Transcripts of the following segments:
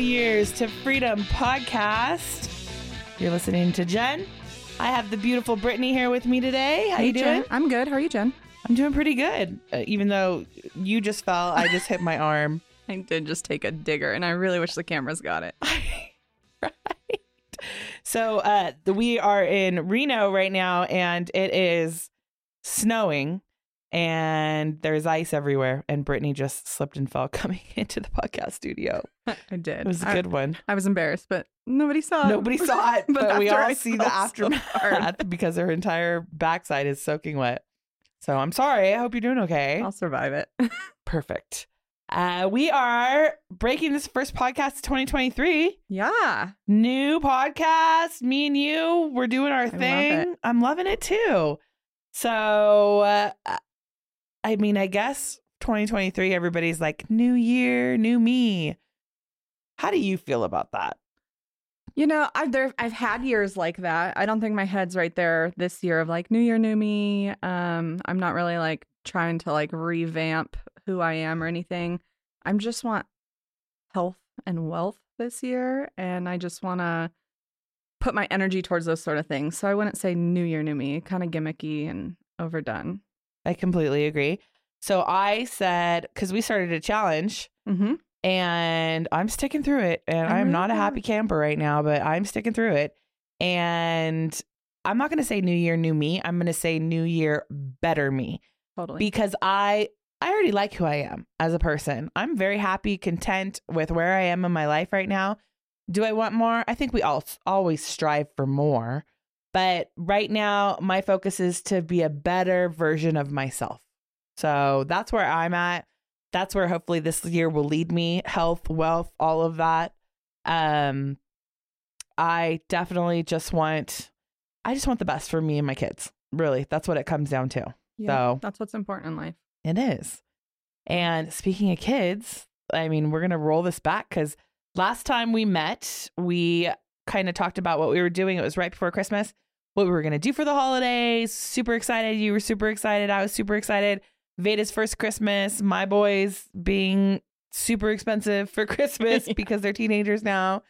to 40 Years to Freedom podcast. You're listening to Jen. I have the beautiful Brittany here with me today. How Hey, you doing? Jen. I'm good. How are you, Jen? I'm doing pretty good. Uh, even though you just fell, I just hit my arm. I did just take a digger, and I really wish the cameras got it. right. So uh, the, we are in Reno right now, and it is snowing, and there's ice everywhere. And Brittany just slipped and fell coming into the podcast studio. I did. It was a I, good one. I was embarrassed, but nobody saw it. Nobody saw it, but, we after all I see the fell so aftermath because her entire backside is soaking wet. So I'm sorry. I hope you're doing okay. I'll survive it. Perfect. Uh, we are breaking this first podcast of 2023. yeah. New podcast. Me and you, we're doing our love thing. it. I'm loving it too. So, uh, I mean, I guess 2023, everybody's like, new year, new me. How do you feel about that? You know, I've there I've had years like that. I don't think my head's right there this year of like new year, new me. Um, I'm not really like trying to like revamp who I am or anything. I'm just want health and wealth this year, and I just want to put my energy towards those sort of things. So I wouldn't say new year, new me, kind of gimmicky and overdone. I completely agree. So I said, because we started a challenge Mm-hmm. and I'm sticking through it. And I'm I'm not a happy camper right now, but I'm sticking through it. And I'm not going to say new year, new me. I'm going to say new year, better me Totally. because I. I already like who I am as a person. I'm very happy, content with where I am in my life right now. Do I want more? I think we all always strive for more. But right now, my focus is to be a better version of myself. So that's where I'm at. That's where hopefully this year will lead me health, wealth, all of that. Um, I definitely just want, I just want the best for me and my kids. Really, that's what it comes down to. yeah, so- that's what's important in life. It is. And speaking of kids, I mean, we're going to roll this back because last time we met, we kind of talked about what we were doing. It was right before Christmas, what we were going to do for the holidays. Super excited. You were super excited. I was super excited. Veda's first Christmas, my boys being super expensive for Christmas Yeah. because they're teenagers now.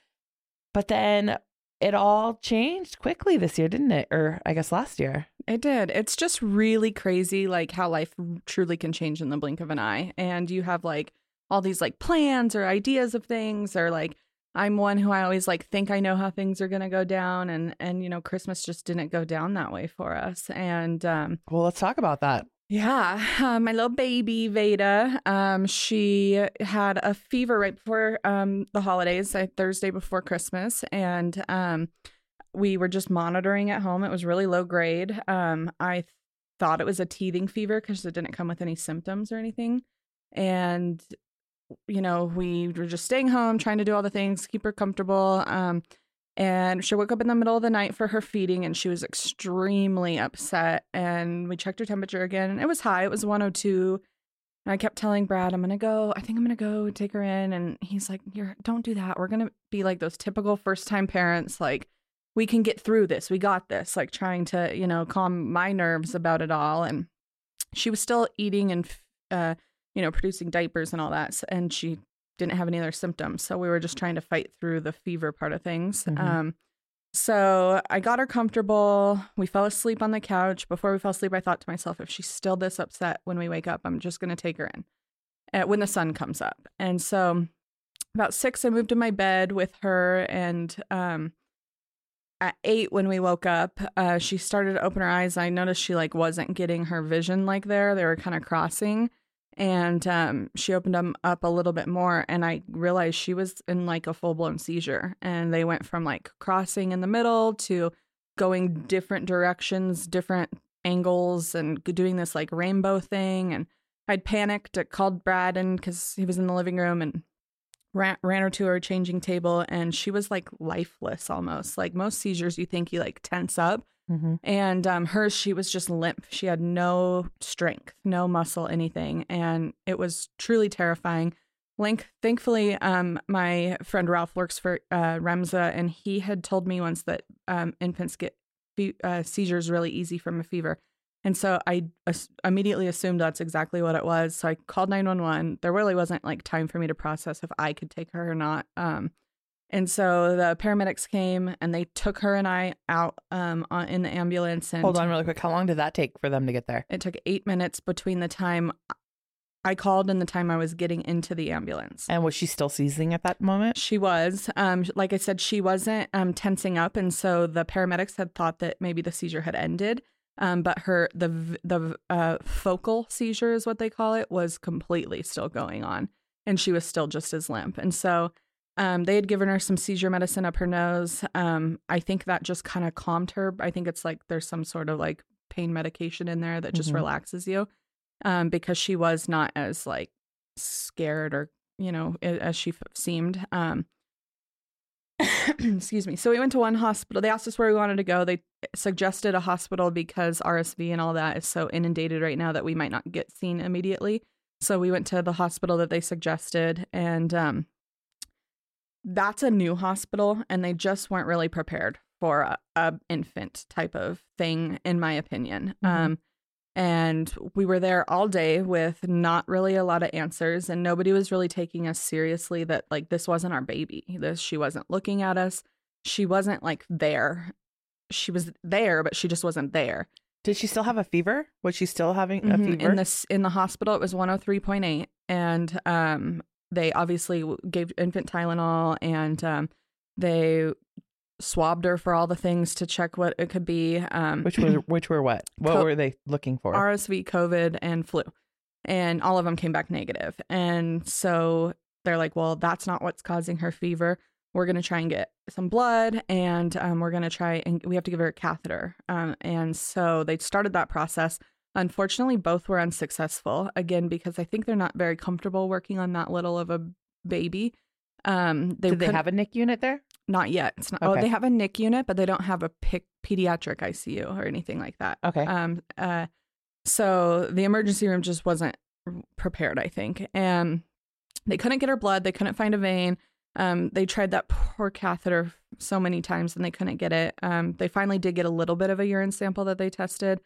But then it all changed quickly this year, didn't it? Or I guess last year. It did. It's just really crazy, like how life truly can change in the blink of an eye. And you have like all these like plans or ideas of things, or like I'm one who I always like think I know how things are gonna go down, and and you know Christmas just didn't go down that way for us. And um, Well, let's talk about that. yeah, um, my little baby Veda, um, she had a fever right before um, the holidays, like Thursday before Christmas, and um, we were just monitoring at home. It was really low grade. Um, I thought it was a teething fever because it didn't come with any symptoms or anything, and you know we were just staying home, trying to do all the things, keep her comfortable. Um, and she woke up in the middle of the night for her feeding and she was extremely upset. And we checked her temperature again. It was high, it was 102. And I kept telling Brad, I'm to go. I think I'm to go take her in. And he's like, You're, don't do that. We're to be like those typical first time parents. Like, we can get through this. We got this. Like, trying to, you know, calm my nerves about it all. And she was still eating and, uh, you know, producing diapers and all that. And she didn't have any other symptoms. So we were just trying to fight through the fever part of things. Mhm. Um, so I got her comfortable. We fell asleep on the couch. Before we fell asleep, I thought to myself, if she's still this upset when we wake up, I'm just going to take her in uh, when the sun comes up. And so about six, I moved to my bed with her. And um, at eight, when we woke up, uh, she started to open her eyes. I noticed she like wasn't getting her vision like there. They were kind of crossing and um, she opened them up a little bit more and i realized she was in like a full-blown seizure and they went from like crossing in the middle to going different directions different angles and doing this like rainbow thing and i'd panicked I called braden because he was in the living room and ran, ran her to her changing table and she was like lifeless almost. Like most seizures you think you like tense up Mm-hmm. and um, hers, she was just limp. She had no strength, no muscle, anything. And it was truly terrifying. Link, thankfully, um, my friend Ralph works for uh, REMSA, and he had told me once that um, infants get fe- uh, seizures really easy from a fever. And so I as- immediately assumed that's exactly what it was. So I called 911. There really wasn't like time for me to process if I could take her or not. Um, and so the paramedics came and they took her and I out um, on, in the ambulance. And Hold on really quick. How long did that take for them to get there? it took eight minutes between the time I called and the time I was getting into the ambulance. And was she still seizing at that moment? She was, um, like I said, she wasn't um, tensing up, and so the paramedics had thought that maybe the seizure had ended. Um, but her the the uh, focal seizure is what they call it was completely still going on, and she was still just as limp. And so um, they had given her some seizure medicine up her nose. Um, I think that just kind of calmed her. I think it's like there's some sort of like pain medication in there that just Mhm. relaxes you, um, because she was not as like scared or you know as she f- seemed. Um, excuse me. So we went to one hospital. They asked us where we wanted to go. They suggested a hospital because RSV and all that is so inundated right now that we might not get seen immediately. So we went to the hospital that they suggested, and um, that's a new hospital, and they just weren't really prepared for a, a infant type of thing, in my opinion. Mhm. Um, and we were there all day with not really a lot of answers, and nobody was really taking us seriously. That like this wasn't our baby. This she wasn't looking at us. She wasn't like there. She was there, but she just wasn't there. Did she still have a fever? Was she still having a Mhm. fever? In this in the hospital, it was 103.8, and um, they obviously gave infant Tylenol, and um, they swabbed her for all the things to check what it could be. Um, which were which were what? What Co- were they looking for? RSV, COVID, and flu, and all of them came back negative. And so they're like, "Well, that's not what's causing her fever. We're gonna try and get some blood, and um, we're gonna try and we have to give her a catheter." Um, and so they started that process. Unfortunately, both were unsuccessful again because I think they're not very comfortable working on that little of a baby. Um, they Did they have a NIC unit there? not yet. It's not, Oh, they have a NIC unit, but they don't have a pic- pediatric ICU or anything like that. Okay. Um. Uh. So the emergency room just wasn't prepared. I think, and they couldn't get her blood. They couldn't find a vein. Um. They tried that poor catheter so many times and they couldn't get it. Um. They finally did get a little bit of a urine sample that they tested.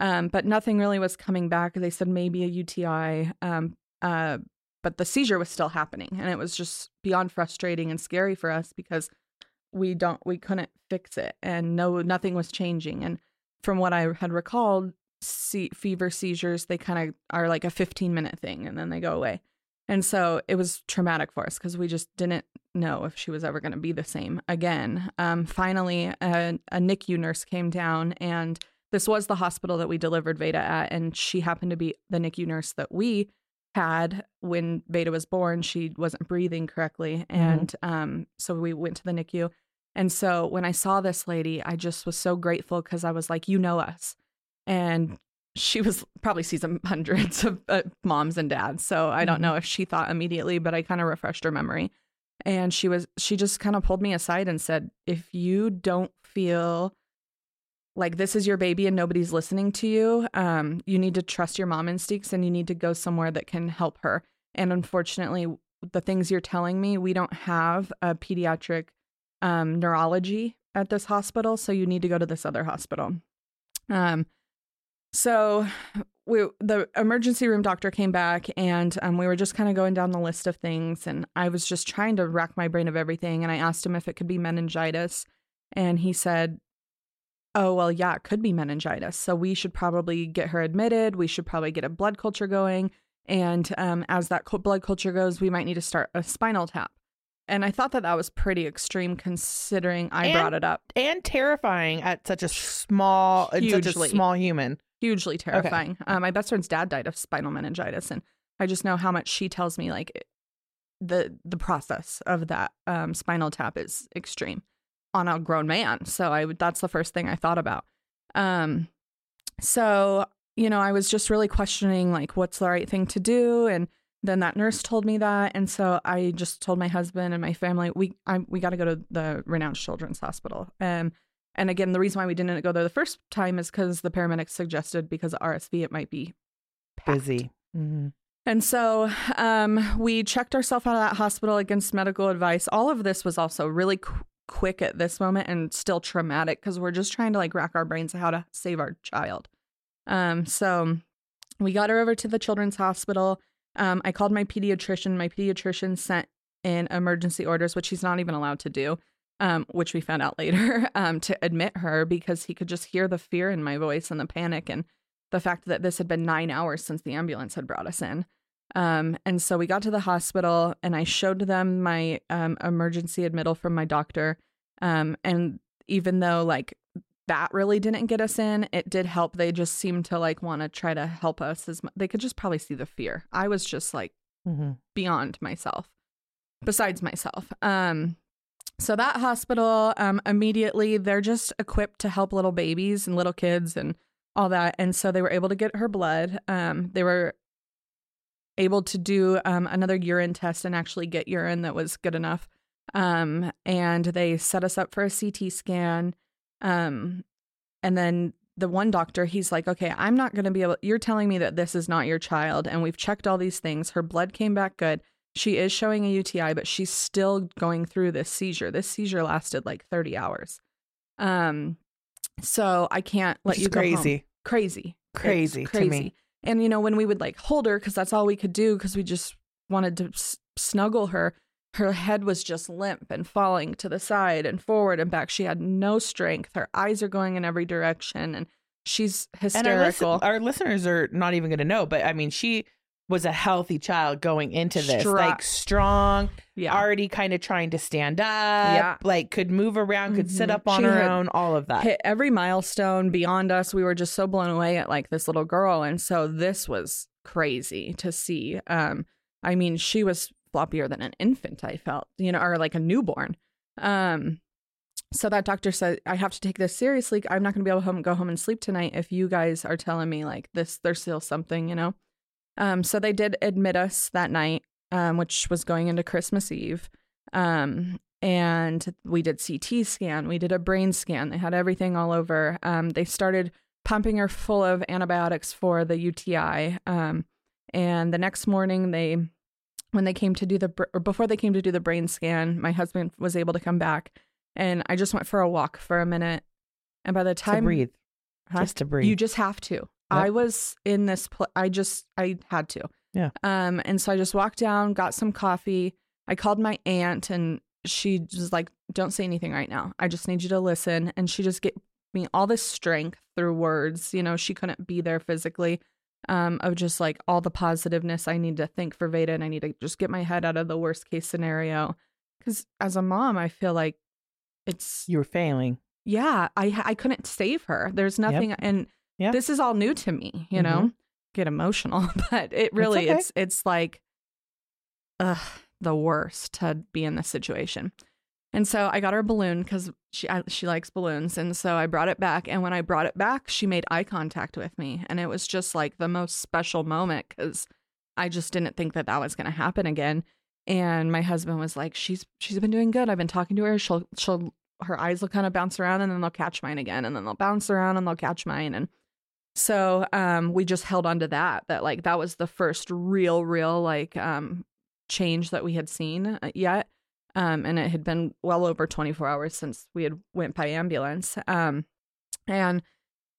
Um. But nothing really was coming back. They said maybe a UTI. Um. Uh. But the seizure was still happening, and it was just beyond frustrating and scary for us because we don't we couldn't fix it and no nothing was changing and from what i had recalled se- fever seizures they kind of are like a 15 minute thing and then they go away and so it was traumatic for us because we just didn't know if she was ever going to be the same again um, finally a, a nicu nurse came down and this was the hospital that we delivered veda at and she happened to be the nicu nurse that we had when Veda was born. She wasn't breathing correctly. And um, so we went to the NICU. And so when I saw this lady, I just was so grateful because I was like, you know us. And she was probably sees hundreds of uh, moms and dads. So I don't Mhm. know if she thought immediately, but I kind of refreshed her memory. And she was, she just kind of pulled me aside and said, if you don't feel like this is your baby and nobody's listening to you, um, you need to trust your mom instincts and you need to go somewhere that can help her. And unfortunately, the things you're telling me, we don't have a pediatric um, neurology at this hospital, so you need to go to this other hospital. Um, so we the emergency room doctor came back and um, we were just kind of going down the list of things and i was just trying to rack my brain of everything and i asked him if it could be meningitis and he said oh well yeah it could be meningitis. So we should probably get her admitted. We should probably get a blood culture going. And um, as that co- blood culture goes we might need to start a spinal tap. And i thought that that was pretty extreme considering i And- brought it up. And terrifying at such a small, in such a small human. hugely terrifying. Um, my best friend's dad died of spinal meningitis, and I just know how much she tells me like the the process of that um, spinal tap is extreme on a grown man. So I would that's the first thing I thought about. Um, so you know, I was just really questioning like what's the right thing to do, and then that nurse told me that, and so I just told my husband and my family we I, we got to go to the Renown Children's Hospital. Um, and again, the reason why we didn't go there the first time is because the paramedics suggested because of RSV it might be packed. Busy. hmm And so um, we checked ourselves out of that hospital against medical advice. All of this was also really quick at this moment and still traumatic because we're just trying to like rack our brains how to save our child. Um, so we got her over to the children's hospital. Um, I called my pediatrician. My pediatrician sent in emergency orders, which he's not even allowed to do, um, which we found out later, um, to admit her because he could just hear the fear in my voice and the panic and the fact that this had been nine hours since the ambulance had brought us in. Um, and so we got to the hospital and I showed them my um, emergency admittal from my doctor. Um, and even though like that really didn't get us in, it did help. They just seemed to like want to try to help us as much. They could just probably see the fear. I was just like Mm-hmm. beyond myself, besides myself. Um, so that hospital, um, immediately they're just equipped to help little babies and little kids and all that. And so they were able to get her blood. Um, they were able to do um, another urine test and actually get urine that was good enough. Um, and they set us up for a CT scan. Um, and then the one doctor, he's like, okay, I'm not going to be able, you're telling me that this is not your child. And we've checked all these things. Her blood came back good. She is showing a UTI, but she's still going through this seizure. This seizure lasted like 30 hours. Um, so I can't let Which you go home. crazy. Crazy. It's Crazy to me. And you know, when we would like hold her, because that's all we could do, because we just wanted to s- snuggle her. Her head was just limp and falling to the side and forward and back. She had no strength. Her eyes are going in every direction, and she's And our, listen- hysterical. our listeners are not even going to know, but I mean, she was a healthy child going into this, Stra- like strong, yeah, already kind of trying to stand up, Yeah. like could move around, could sit Mhm. up on She her own, all of that. hit every milestone beyond us. We were just so blown away at like this little girl, and so this was crazy to see. Um, I mean, she was floppier than an infant. I felt, you know, or like a newborn. Um, so that doctor said, I have to take this seriously. I'm not going to be able to home, go home and sleep tonight if you guys are telling me like this. There's still something, you know. Um, so they did admit us that night, um, which was going into Christmas Eve. Um, and we did CT scan, we did a brain scan. They had everything all over. Um, they started pumping her full of antibiotics for the UTI. Um, and the next morning, they, when they came to do the, or before they came to do the brain scan, my husband was able to come back, and I just went for a walk for a minute. And by the time to breathe, Huh? just to breathe. you just have to. I was in this. Pl- I just. I had to. Yeah. Um. And so I just walked down, got some coffee. I called my aunt, and she was like, "Don't say anything right now. I just need you to listen." And she just gave me all this strength through words. You know, she couldn't be there physically. Um. Of just like all the positiveness I need to think for Veda, and I need to just get my head out of the worst case scenario. Because as a mom, I feel like it's you're failing. yeah i i couldn't save her there's nothing and Yep. this is all new to me you know? Mm-hmm. Get emotional but it really okay. it's it's like ugh, the worst to be in this situation. And so i got her a balloon because she I, she likes balloons and so i brought it back and when i brought it back she made eye contact with me and it was just like the most special moment because i just didn't think that that was going to happen again. And my husband was like she's she's been doing good. I've been talking to her. She'll she'll her eyes will kind of bounce around and then they'll catch mine again and then they'll bounce around and they'll catch mine and so um we just held on to that that like that was the first real real like um change that we had seen uh, yet um and it had been well over 24 hours since we had went by ambulance um and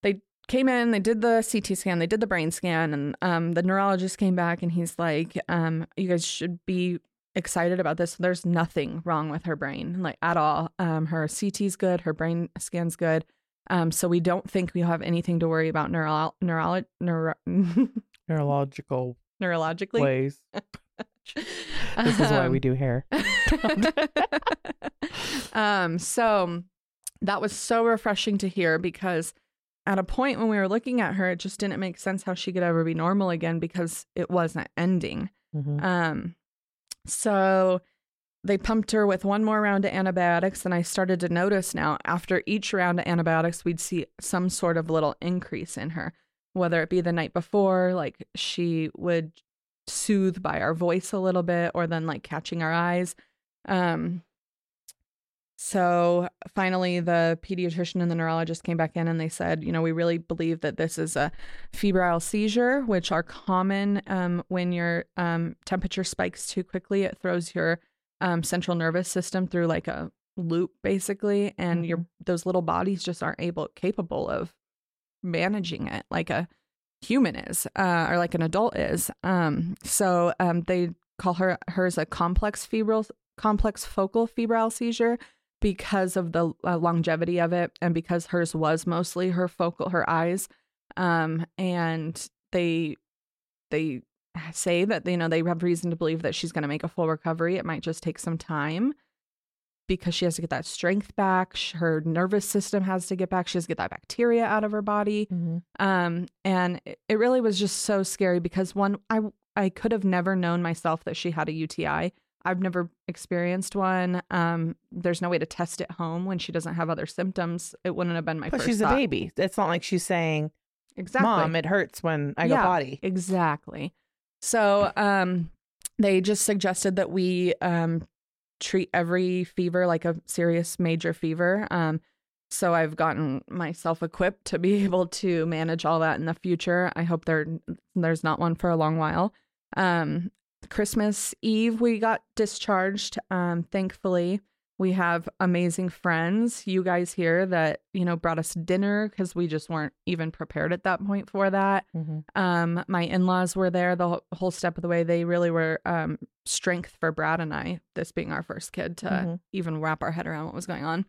they came in they did the ct scan they did the brain scan and um the neurologist came back and he's like um you guys should be excited about this. There's nothing wrong with her brain, like at all. Um, her CT's good, her brain scan's good. Um, so we don't think we have anything to worry about neuro- neuro- neuro- Neurological neurologically. ways. This is why we Um, do hair. um, so that was so refreshing to hear because at a point when we were looking at her, it just didn't make sense how she could ever be normal again because it wasn't ending. Mhm. Um, so they pumped her with one more round of antibiotics, and I started to notice now after each round of antibiotics, we'd see some sort of little increase in her, whether it be the night before, like she would soothe by our voice a little bit, or then like catching our eyes. Um, so finally, the pediatrician and the neurologist came back in and they said, you know, we really believe that this is a febrile seizure, which are common um, when your um, temperature spikes too quickly. It throws your um, central nervous system through like a loop, basically, and your those little bodies just aren't able capable of managing it like a human is uh, or like an adult is. Um, so um, they call her hers a complex febrile complex focal febrile seizure because of the uh, longevity of it and because hers was mostly her focal her eyes um and they they say that you know they have reason to believe that she's going to make a full recovery it might just take some time because she has to get that strength back her nervous system has to get back she has to get that bacteria out of her body Mm-hmm. um and it- really was just so scary because one i i could have never known myself that she had a uti i've never experienced one um there's no way to test it home when she doesn't have other symptoms it wouldn't have been my But she's a baby. It's not like she's saying, exactly "Mom, it hurts when I go Yeah. potty." Exactly. So um they just suggested that we um treat every fever like a serious major fever. Um so I've gotten myself equipped to be able to manage all that in the future. I hope there there's not one for a long while. Um Christmas Eve we got discharged um thankfully. We have amazing friends, you guys here that, you know, brought us dinner cuz we just weren't even prepared at that point for that. Mm-hmm. Um, my in-laws were there the whole, step of the way. They really were um strength for Brad and I, this being our first kid, to Mhm. even wrap our head around what was going on.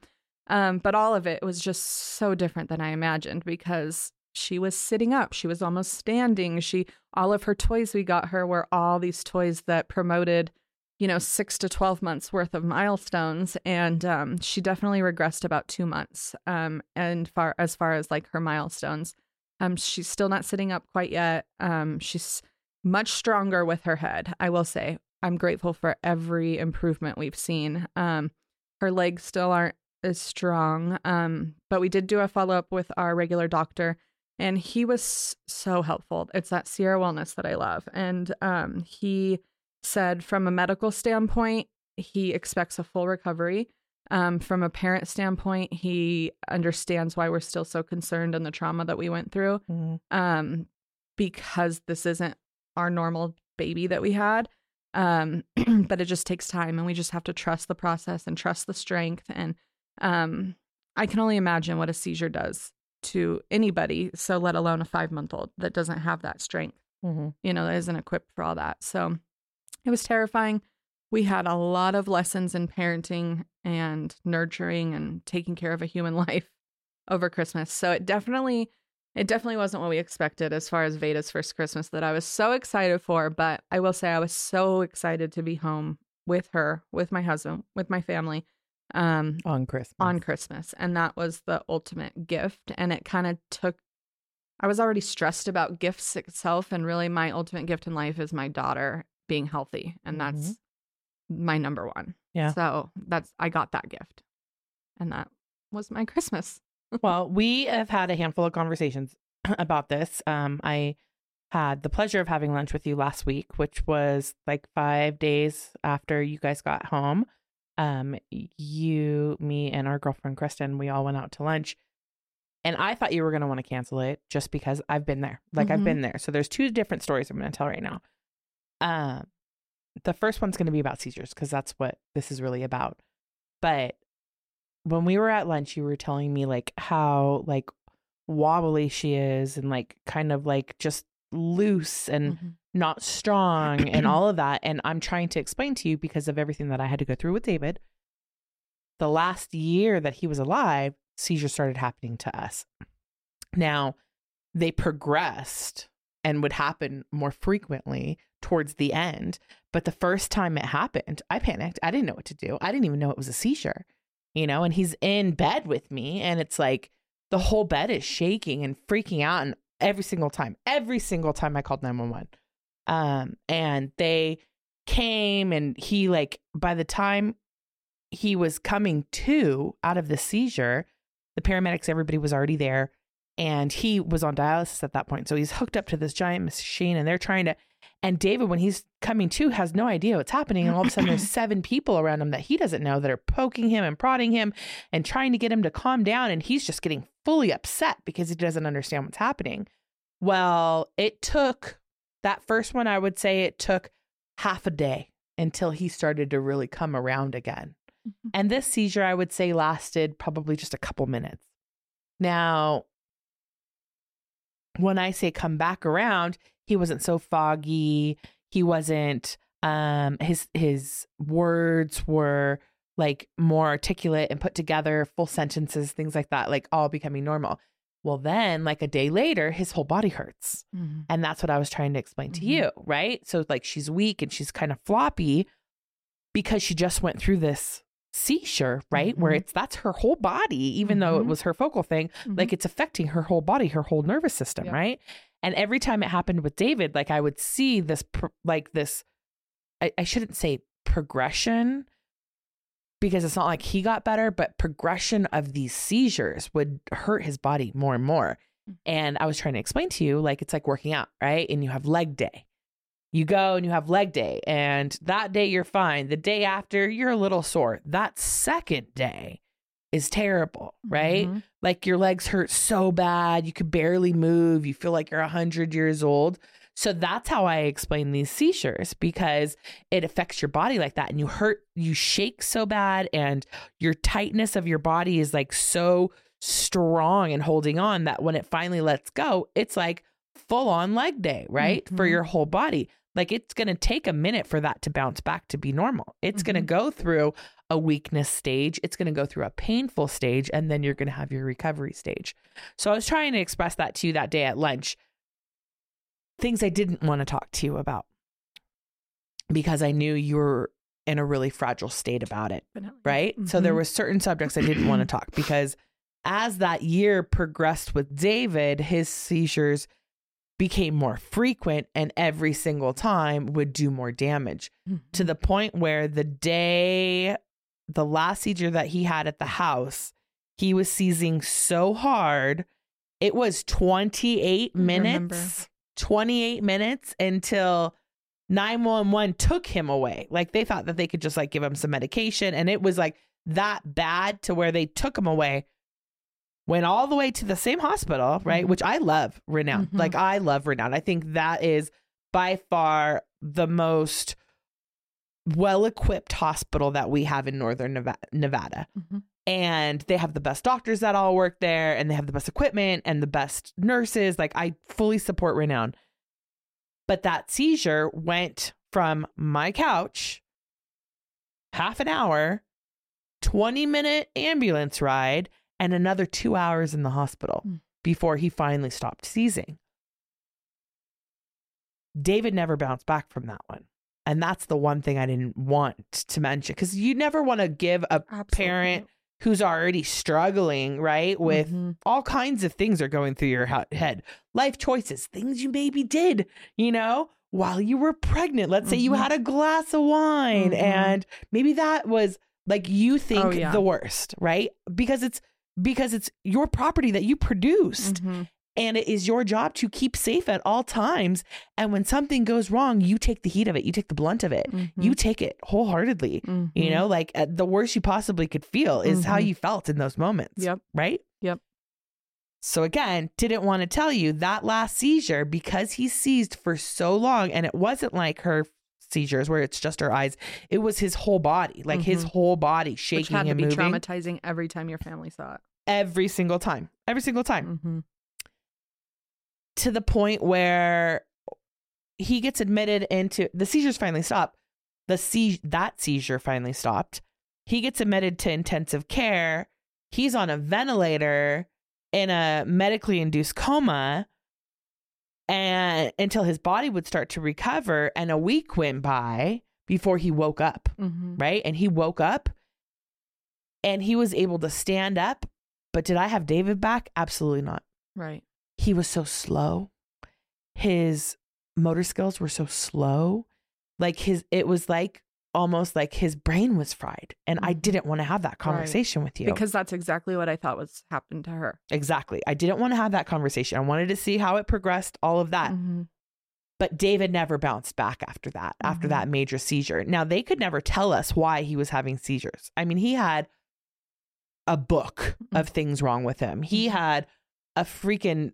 Um, but all of it was just so different than I imagined because she was sitting up, she was almost standing. She all of her toys we got her were all these toys that promoted, you know, six to twelve months worth of milestones, and um, she definitely regressed about two months. Um, and far as far as like her milestones, um, she's still not sitting up quite yet. Um, she's much stronger with her head. I will say, I'm grateful for every improvement we've seen. Um, her legs still aren't as strong, um, but we did do a follow up with our regular doctor, and he was so helpful. It's that Sierra Wellness that I love, and um, he said from a medical standpoint, he expects a full recovery. Um, from a parent standpoint, he understands why we're still so concerned and the trauma that we went through Mm-hmm. um, because this isn't our normal baby that we had. Um, but it just takes time, and we just have to trust the process and trust the strength. And um, I can only imagine what a seizure does to anybody, so let alone a five month old that doesn't have that strength, Mm-hmm. you know, that isn't equipped for all that. So it was terrifying. We had a lot of lessons in parenting and nurturing and taking care of a human life over Christmas. So it definitely it definitely wasn't what we expected as far as Veda's first Christmas that I was so excited for, but I will say I was so excited to be home with her, with my husband, with my family um On Christmas. on Christmas. And that was the ultimate gift and it kind of took I was already stressed about gifts itself and really my ultimate gift in life is my daughter being healthy and that's my number one. Yeah. So that's I got that gift. And that was my Christmas. well, we have had a handful of conversations about this. Um, I had the pleasure of having lunch with you last week, which was like five days after you guys got home. Um, you, me, and our girlfriend Kristen, we all went out to lunch. And I thought you were going to want to cancel it just because I've been there. Like I've Mhm. been there. So there's two different stories I'm going to tell right now. Um, the first one's going to be about seizures because that's what this is really about. But when we were at lunch, you were telling me like how like wobbly she is and like kind of like just loose and Mhm. not strong and all of that. And I'm trying to explain to you because of everything that I had to go through with David. The last year that he was alive, seizures started happening to us. Now, they progressed and would happen more frequently towards the end. But the first time it happened, I panicked. I didn't know what to do. I didn't even know it was a seizure, you know, and he's in bed with me. And it's like the whole bed is shaking and freaking out. And every single time, every single time I called 911. Um, and they came and he, like, by the time he was coming to out of the seizure, the paramedics, everybody was already there. And he was on dialysis at that point. So he's hooked up to this giant machine and they're trying to. And David, when he's coming to, has no idea what's happening. And all of a sudden, there's seven people around him that he doesn't know that are poking him and prodding him and trying to get him to calm down. And he's just getting fully upset because he doesn't understand what's happening. Well, it took that first one, I would say it took half a day until he started to really come around again. Mhm. And this seizure, I would say, lasted probably just a couple minutes. Now, when I say come back around, he wasn't so foggy. He wasn't um his his words were like more articulate and put together, full sentences, things like that, like all becoming normal. Well, then, like a day later, his whole body hurts. Mm-hmm. And that's what I was trying to explain to Mhm. you, right? So, like, she's weak and she's kind of floppy because she just went through this seizure, right? Where Mhm. it's that's her whole body, even though it Mhm. was her focal thing, like it's affecting her whole body, her whole nervous system, Yep. right? And every time it happened with David, like I would see this, pro- like this, I, I shouldn't say progression because it's not like he got better, but progression of these seizures would hurt his body more and more. Mhm. And I was trying to explain to you, like it's like working out, right? And you have leg day. You go and you have leg day, and that day you're fine. The day after, you're a little sore. That second day is terrible, right? Mhm. Like your legs hurt so bad, you could barely move. You feel like you're 100 years old. So that's how I explain these seizures because it affects your body like that. And you hurt, you shake so bad, and your tightness of your body is like so strong and holding on that when it finally lets go, it's like full on leg day, right? For Mhm. your whole body. Like it's going to take a minute for that to bounce back to be normal. It's going to go through a weakness stage, it's going to go through a painful stage, and then you're going to have your recovery stage. So I was trying to express that to you that day at lunch. Things I didn't want to talk to you about because I knew you were in a really fragile state about it right? So there Mhm. were certain subjects I didn't want to talk because as that year progressed with David, his seizures became more frequent and every single time would do more damage to mm-hmm. the point where the day the last seizure that he had at the house, he was seizing so hard. It was 28 minutes, 28 minutes until 911 took him away. Like they thought that they could just like give him some medication. And it was like that bad to where they took him away. Went all the way to the same hospital, right? Mhm. Which I love Renown. Mhm. Like I love Renown. I think that is by far the most well equipped hospital that we have in Northern Neva- Nevada. Mhm. And they have the best doctors that all work there, and they have the best equipment and the best nurses. Like, I fully support Renown. But that seizure went from my couch, half an hour, 20 minute ambulance ride, and another two hours in the hospital Mm. before he finally stopped seizing. David never bounced back from that one. And that's the one thing I didn't want to mention because you never want to give a parent who's already struggling, right? With Mhm. all kinds of things are going through your he- head life choices, things you maybe did, you know, while you were pregnant. Let's say you Mhm. had a glass of wine Mhm. and maybe that was like you think Oh, yeah. the worst, right? Because it's because it's your property that you produced Mhm. and it is your job to keep safe at all times. And when something goes wrong, you take the heat of it, you take the blunt of it, you take it wholeheartedly. You Mhm. know, like uh, the worst you possibly could feel is how Mhm. you felt in those moments. Yep. Right? Yep. So again, didn't want to tell you that last seizure because he seized for so long and it wasn't like her seizures where it's just her eyes. It was his whole body, like his Mhm. whole body Which shaking had to be moving traumatizing every time your family saw it. every single time. Every single time. Mm-hmm. To the point where he gets admitted into the seizures finally stop. The seiz- that seizure finally stopped. He gets admitted to intensive care. He's on a ventilator in a medically induced coma and until his body would start to recover and a week went by before he woke up, Mm-hmm. right? And he woke up and he was able to stand up. But did I have David back? Absolutely not Right. he was so slow. His motor skills were so slow. Like his it was like almost like his brain was fried. And I Mhm. didn't want to have that conversation with you. Because that's exactly what I thought was happened to her. exactly. I didn't want to have that conversation. I wanted to see how it progressed, all of that. Mhm. But David never bounced back after that, after Mhm. that major seizure. Now, they could never tell us why he was having seizures. I mean, he had a book of things wrong with him, he Mhm. had a freaking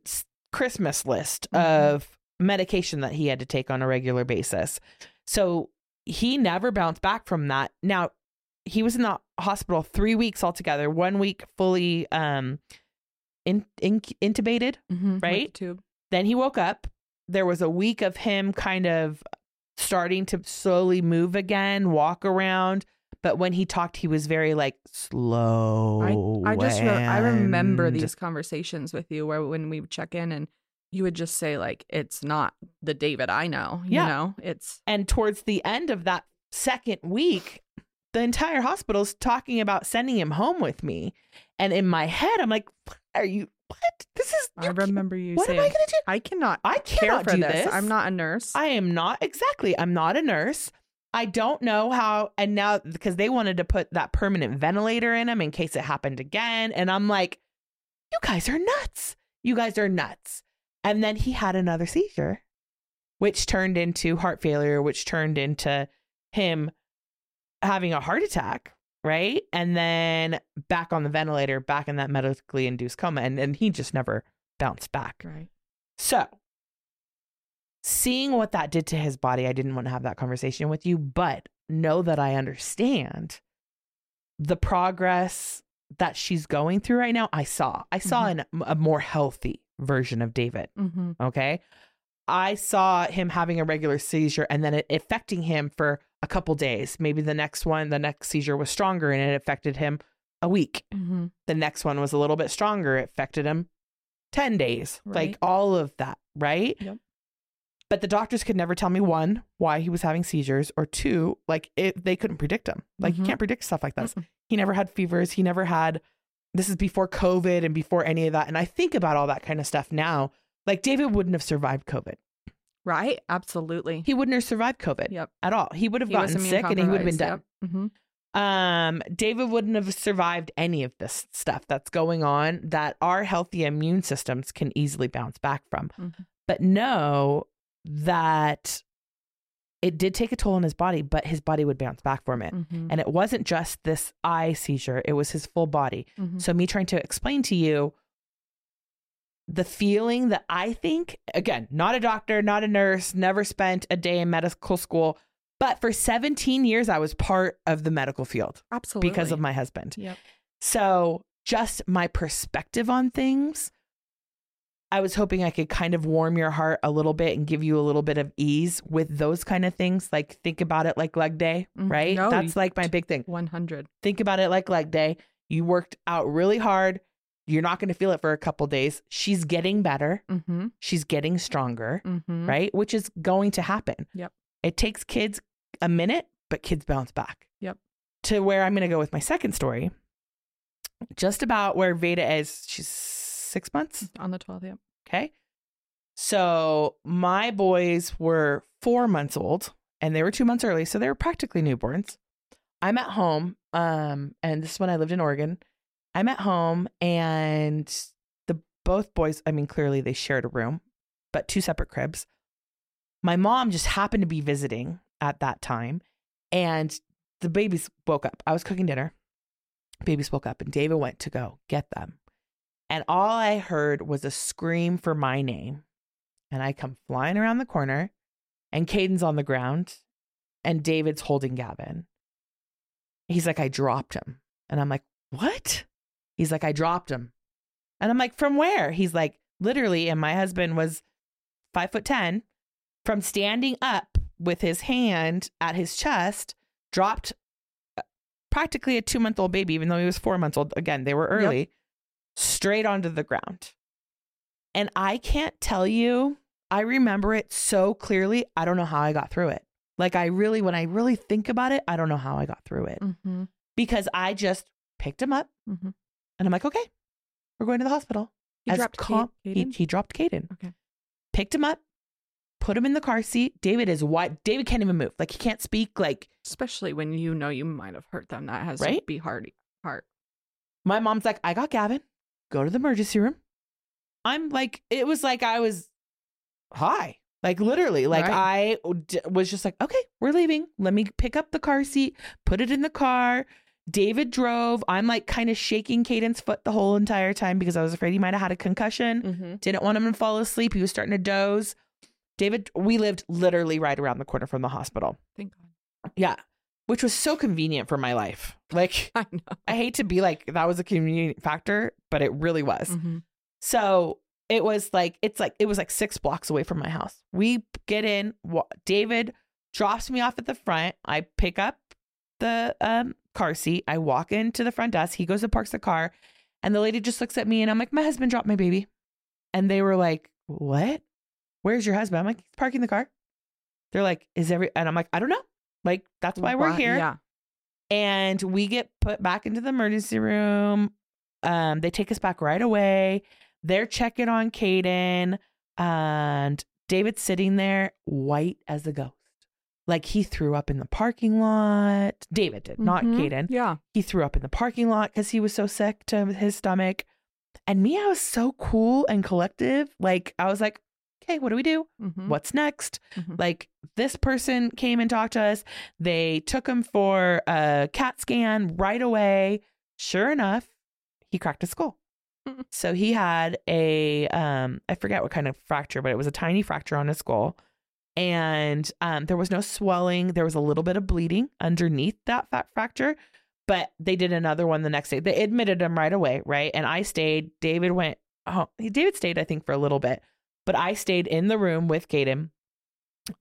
Christmas list Mhm. of medication that he had to take on a regular basis. So he never bounced back from that. Now, he was in the hospital three weeks altogether, one week fully um, in, in, intubated Mhm. The Right? tube. Then he woke up. There was a week of him kind of starting to slowly move again, walk around. But when he talked, he was very like slow. I just re- I remember these conversations with you where when we would check in and you would just say like it's not the David I know. You Yeah. know, it's And towards the end of that second week, the entire hospital's talking about sending him home with me. And in my head, I'm like, are you? What? This is. I remember you What saying am I going to do? I cannot I care cannot for do this. this. I'm not a nurse. I am not exactly. I'm not a nurse. I don't know how. And now because they wanted to put that permanent ventilator in him in case it happened again, and I'm like, you guys are nuts. You guys are nuts. And then he had another seizure, which turned into heart failure, which turned into him having a heart attack. Right. And then back on the ventilator, back in that medically induced coma. And, and he just never bounced back. right. So, seeing what that did to his body, I didn't want to have that conversation with you, but know that I understand the progress that she's going through right now. I saw. I saw mm-hmm. an, a more healthy version of David. Mm-hmm. Okay. I saw him having a regular seizure and then it affecting him for a couple days. Maybe the next one, the next seizure was stronger and it affected him a week Mm-hmm. the next one was a little bit stronger. It affected him 10 days, Right. like all of that, right? Yep. But the doctors could never tell me one, why he was having seizures, or two, like it, they couldn't predict him. Like you Mhm. can't predict stuff like this. Mm-mm. He never had fevers. He never had, this is before COVID and before any of that. And I think about all that kind of stuff now. Like David wouldn't have survived COVID. Right. Absolutely. He wouldn't have survived COVID Yep. at all. He would have He gotten sick and he would have been dead. Mm-hmm. um david wouldn't have survived any of this stuff that's going on that our healthy immune systems can easily bounce back from Mhm. but know that it did take a toll on his body but his body would bounce back from it Mm-hmm. and it wasn't just this eye seizure it was his full body Mm-hmm. so me trying to explain to you the feeling that i think again not a doctor not a nurse never spent a day in medical school but for 17 years i was part of the medical field Absolutely. because of my husband. Yep. So, just my perspective on things, I was hoping I could kind of warm your heart a little bit and give you a little bit of ease with those kind of things. Like, think about it like leg day, Mhm. right? No, That's like my big thing. 100. Think about it like leg day. You worked out really hard. You're not going to feel it for a couple days. She's getting better. Mm-hmm. She's getting stronger, Mm-hmm. right? Which is going to happen. Yep. It takes kids a minute, but kids bounce back. Yep. To where I'm going to go with my second story, just about where Veda is. She's six months. On the 12th, yep. Okay. So my boys were four months old and they were two months early. So they were practically newborns. I'm at home. Um, and this is when I lived in Oregon. I'm at home and the both boys, I mean, clearly they shared a room, but two separate cribs. My mom just happened to be visiting at that time and the babies woke up. I was cooking dinner. Babies woke up and David went to go get them. And all I heard was a scream for my name. And I come flying around the corner, and Caden's on the ground, and David's holding Gavin. He's like, I dropped him. And I'm like, What? He's like, I dropped him. And I'm like, From where? He's like, Literally. And my husband was five foot 10 from standing up with his hand at his chest, dropped uh, practically a two month old baby, even though he was four months old. Again, they were early. Yep. Straight onto the ground. And I can't tell you, I remember it so clearly. I don't know how I got through it. Like, I really, when I really think about it, I don't know how I got through it Mm-hmm. because I just picked him up Mm-hmm. and I'm like, okay, we're going to the hospital. He As dropped calm- Kate, he, he dropped Caden. Okay. Picked him up, put him in the car seat. David is what? David can't even move. Like, he can't speak. Like, Especially when you know you might have hurt them. That has to be hard. hard. My mom's like, I got Gavin. Go to the emergency room. I'm like, it was like I was high. Like literally, like I d- was just like, okay, we're leaving. Let me pick up the car seat, put it in the car. David drove. I'm like kind of shaking Caden's foot the whole entire time because I was afraid he might have had a concussion. Mm-hmm. Didn't want him to fall asleep. He was starting to doze. David, we lived literally right around the corner from the hospital. Thank God. Yeah. Which was so convenient for my life. Like, I know. I hate to be like that was a convenient factor, but it really was. Mm-hmm. So it was like it's like it was like six blocks away from my house. We get in. wa- David drops me off at the front. I pick up the um, car seat. I walk into the front desk. He goes and parks the car, and the lady just looks at me, and I'm like, "My husband dropped my baby," and they were like, "What? Where's your husband?" I'm like, "He's parking the car." They're like, "Is every?" And I'm like, "I don't know." Like that's why we're here Yeah. and we get put back into the emergency room. Um, they take us back right away. They're checking on Caden, and David's sitting there, white as a ghost, like he threw up in the parking lot. David did, not Mhm. Caden. Yeah. He threw up in the parking lot because he was so sick to his stomach. And me, I was so cool and collective. Like I was like, "Okay, what do we do? Mhm. What's next?" Mhm. Like this person came and talked to us. They took him for a CAT scan right away. Sure enough, he cracked his skull. So he had a um I forget what kind of fracture, but it was a tiny fracture on his skull. And um there was no swelling. There was a little bit of bleeding underneath that fat fracture. But they did another one the next day. They admitted him right away, right? And I stayed. David went. Oh, David stayed, I think, for a little bit, but I stayed in the room with Caden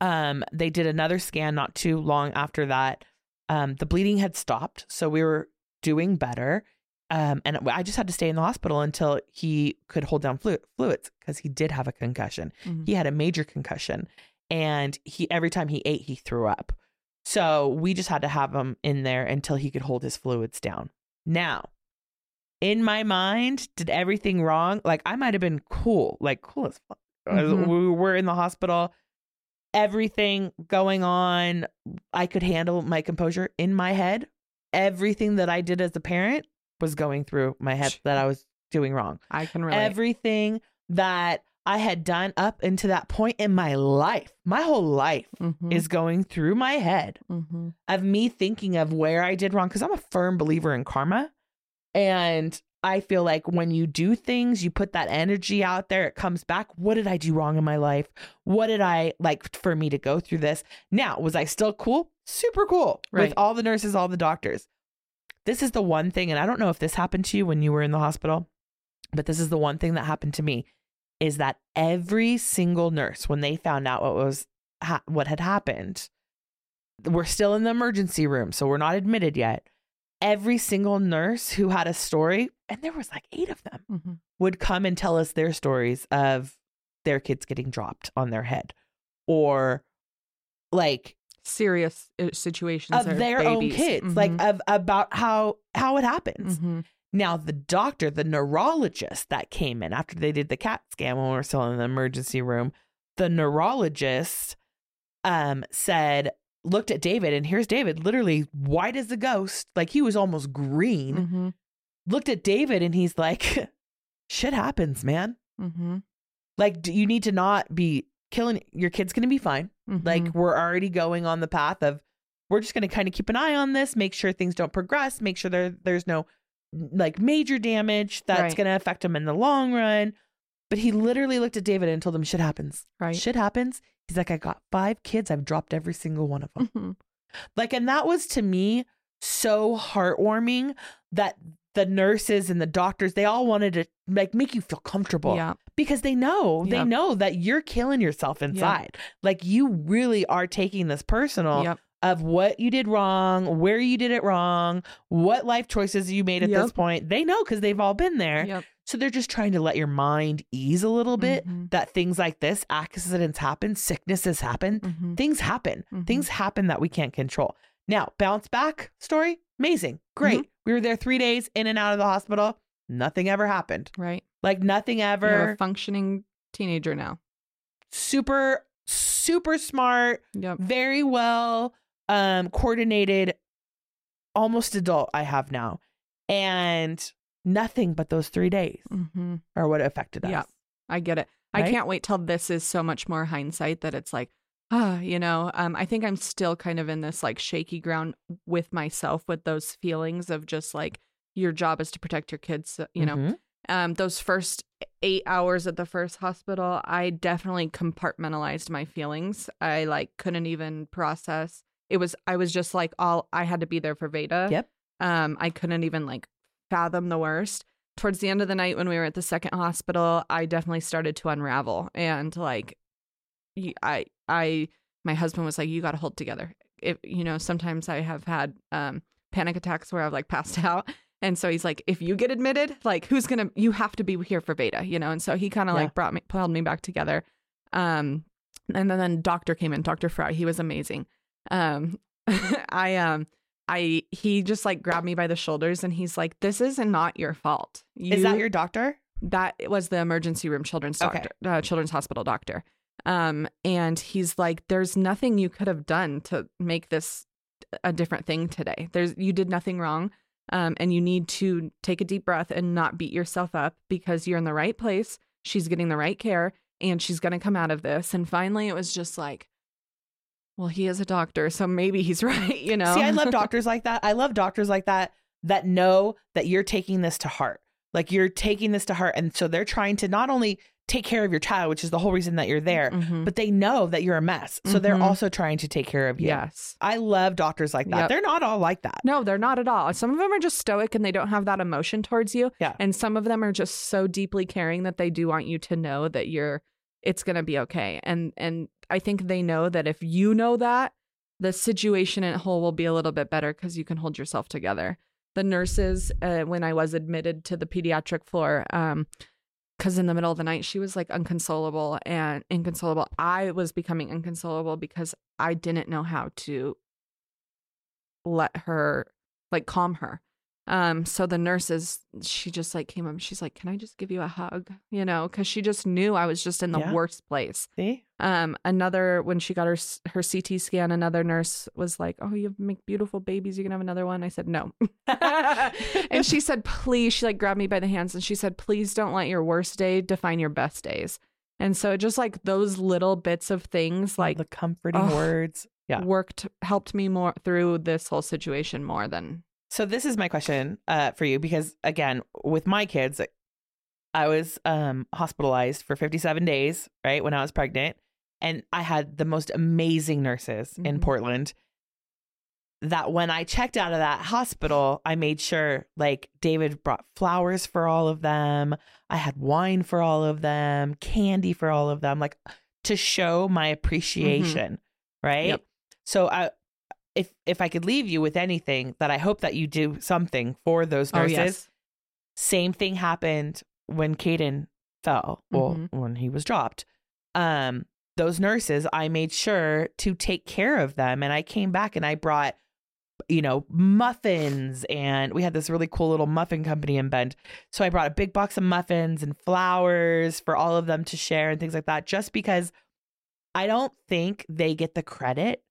um they did another scan not too long after that. Um the bleeding had stopped so we were doing better. Um and i just had to stay in the hospital until he could hold down flu- fluids because he did have a concussion. Mhm. he had a major concussion and he every time he ate he threw up. So we just had to have him in there until he could hold his fluids down. Now in my mind did everything wrong? Like i might have been cool like cool as fuck Mhm. we were in the hospital everything going on i could handle my composure in my head everything that i did as a parent was going through my head that i was doing wrong I can relate. everything that I had done up into that point in my life, my whole life Mhm. is going through my head Mhm. of me thinking of where I did wrong because I'm a firm believer in karma. And I feel like when you do things, you put that energy out there, it comes back. What did I do wrong in my life? What did I like for me to go through this? Now, was I still cool? Super cool Right. with all the nurses, all the doctors. This is the one thing, and I don't know if this happened to you when you were in the hospital, but this is the one thing that happened to me is that every single nurse, when they found out what was ha- what had happened, we're still in the emergency room, so we're not admitted yet. Every single nurse who had a story, and there was like eight of them, Mhm. would come and tell us their stories of their kids getting dropped on their head, or like Serious uh, situations of their own kids, like Mhm. of about how how it happens. Mhm. Now, the doctor, the neurologist that came in after they did the CAT scan when we were still in the emergency room, the neurologist um, said, looked at David, and here's David, literally white as a ghost, like he was almost green. Mhm. Looked at David, and he's like, shit happens, man. Mhm. Like, do you need to not be killing your kid's going to be fine. Like, Mhm. we're already going on the path of we're just going to kind of keep an eye on this, make sure things don't progress, make sure there there's no like major damage that's Right. going to affect him in the long run. But he literally looked at David and told him, "Shit happens. right. Shit happens." He's like, "I got five kids. I've dropped every single one of them." Mhm. like, and that was to me so heartwarming that the nurses and the doctors they all wanted to like make you feel comfortable Yeah. because they know they know that you're killing yourself inside like you really are taking this personal Yep. of what you did wrong where you did it wrong what life choices you made at this point they know because they've all been there Yep. So they're just trying to let your mind ease a little bit Mhm. that things like this accidents happen sicknesses happen Mhm. things happen Mhm. things happen that we can't control now bounce back story amazing great Mm-hmm. we were there three days in and out of the hospital nothing ever happened Right. like nothing ever. You have ever a functioning teenager now. super super smart Yep. very well um coordinated almost adult i have now and nothing but those three days hmm are what affected us Yeah. I get it. I can't wait till this is so much more hindsight that it's like, ah, you know, um, I think I'm still kind of in this like shaky ground with myself with those feelings of just like your job is to protect your kids, you know. Mhm. Um, those first eight hours at the first hospital, I definitely compartmentalized my feelings. I like couldn't even process. It was I was just like all I had to be there for Veda. Yep. Um, I couldn't even like fathom the worst. towards the end of the night when we were at the second hospital, I definitely started to unravel and like I, I, my husband was like you got to hold together. If you know, sometimes I have had um panic attacks where I've like passed out and so he's like if you get admitted, like who's going to you have to be here for Veda, you know. And so he kind of Yeah. like brought me held me back together. Um and then then doctor came in, Dr. Fry. He was amazing. Um I um I he just like grabbed me by the shoulders and he's like, "This is not your fault." Is that your doctor? that was the emergency room children's Okay. doctor, uh, children's hospital doctor. Um, and he's like, "There's nothing you could have done to make this a different thing today. There's you did nothing wrong." Um, and you need to take a deep breath and not beat yourself up because you're in the right place. She's getting the right care and she's going to come out of this. And finally, it was just like, well, he is a doctor, so maybe he's right, you know? See, I love doctors like that. I love doctors like that that know that you're taking this to heart. Like you're taking this to heart. And so they're trying to not only take care of your child, which is the whole reason that you're there, Mhm. but they know that you're a mess. So they're Mhm. also trying to take care of you. Yes. I love doctors like that. Yep. They're not all like that. No, they're not at all. Some of them are just stoic and they don't have that emotion towards you. Yeah. And some of them are just so deeply caring that they do want you to know that you're it's going to be okay. And and I think they know that if you know that, the situation at whole will be a little bit better cuz you can hold yourself together. The nurses uh, when I was admitted to the pediatric floor um cuz in the middle of the night she was like unconsolable and inconsolable. I was becoming inconsolable because I didn't know how to let her like calm her. Um, so the nurses, she just like came up. and She's like, "Can I just give you a hug?" You know, because she just knew I was just in the Yeah. worst place. See? Um, another when she got her her CT scan, another nurse was like, "Oh, you make beautiful babies. You can have another one." I said, "No," and she said, "Please." She like grabbed me by the hands and she said, "Please don't let your worst day define your best days." And so just like those little bits of things, like the comforting words. Yeah. worked helped me more through this whole situation more than So this is my question uh, for you because again, with my kids, I was um, hospitalized for 57 days, right, when I was pregnant, and I had the most amazing nurses in Mhm. Portland. That when I checked out of that hospital, I made sure like David brought flowers for all of them. I had wine for all of them, candy for all of them, like to show my appreciation, right? Yep. So I if if I could leave you with anything, that I hope that you do something for those Oh, nurses. Same thing happened when Caden fell, well, Mhm. when he was dropped. Um, those nurses, I made sure to take care of them, and I came back and I brought, you know, muffins, and we had this really cool little muffin company in Bend. So I brought a big box of muffins and flowers for all of them to share and things like that, just because I don't think they get the credit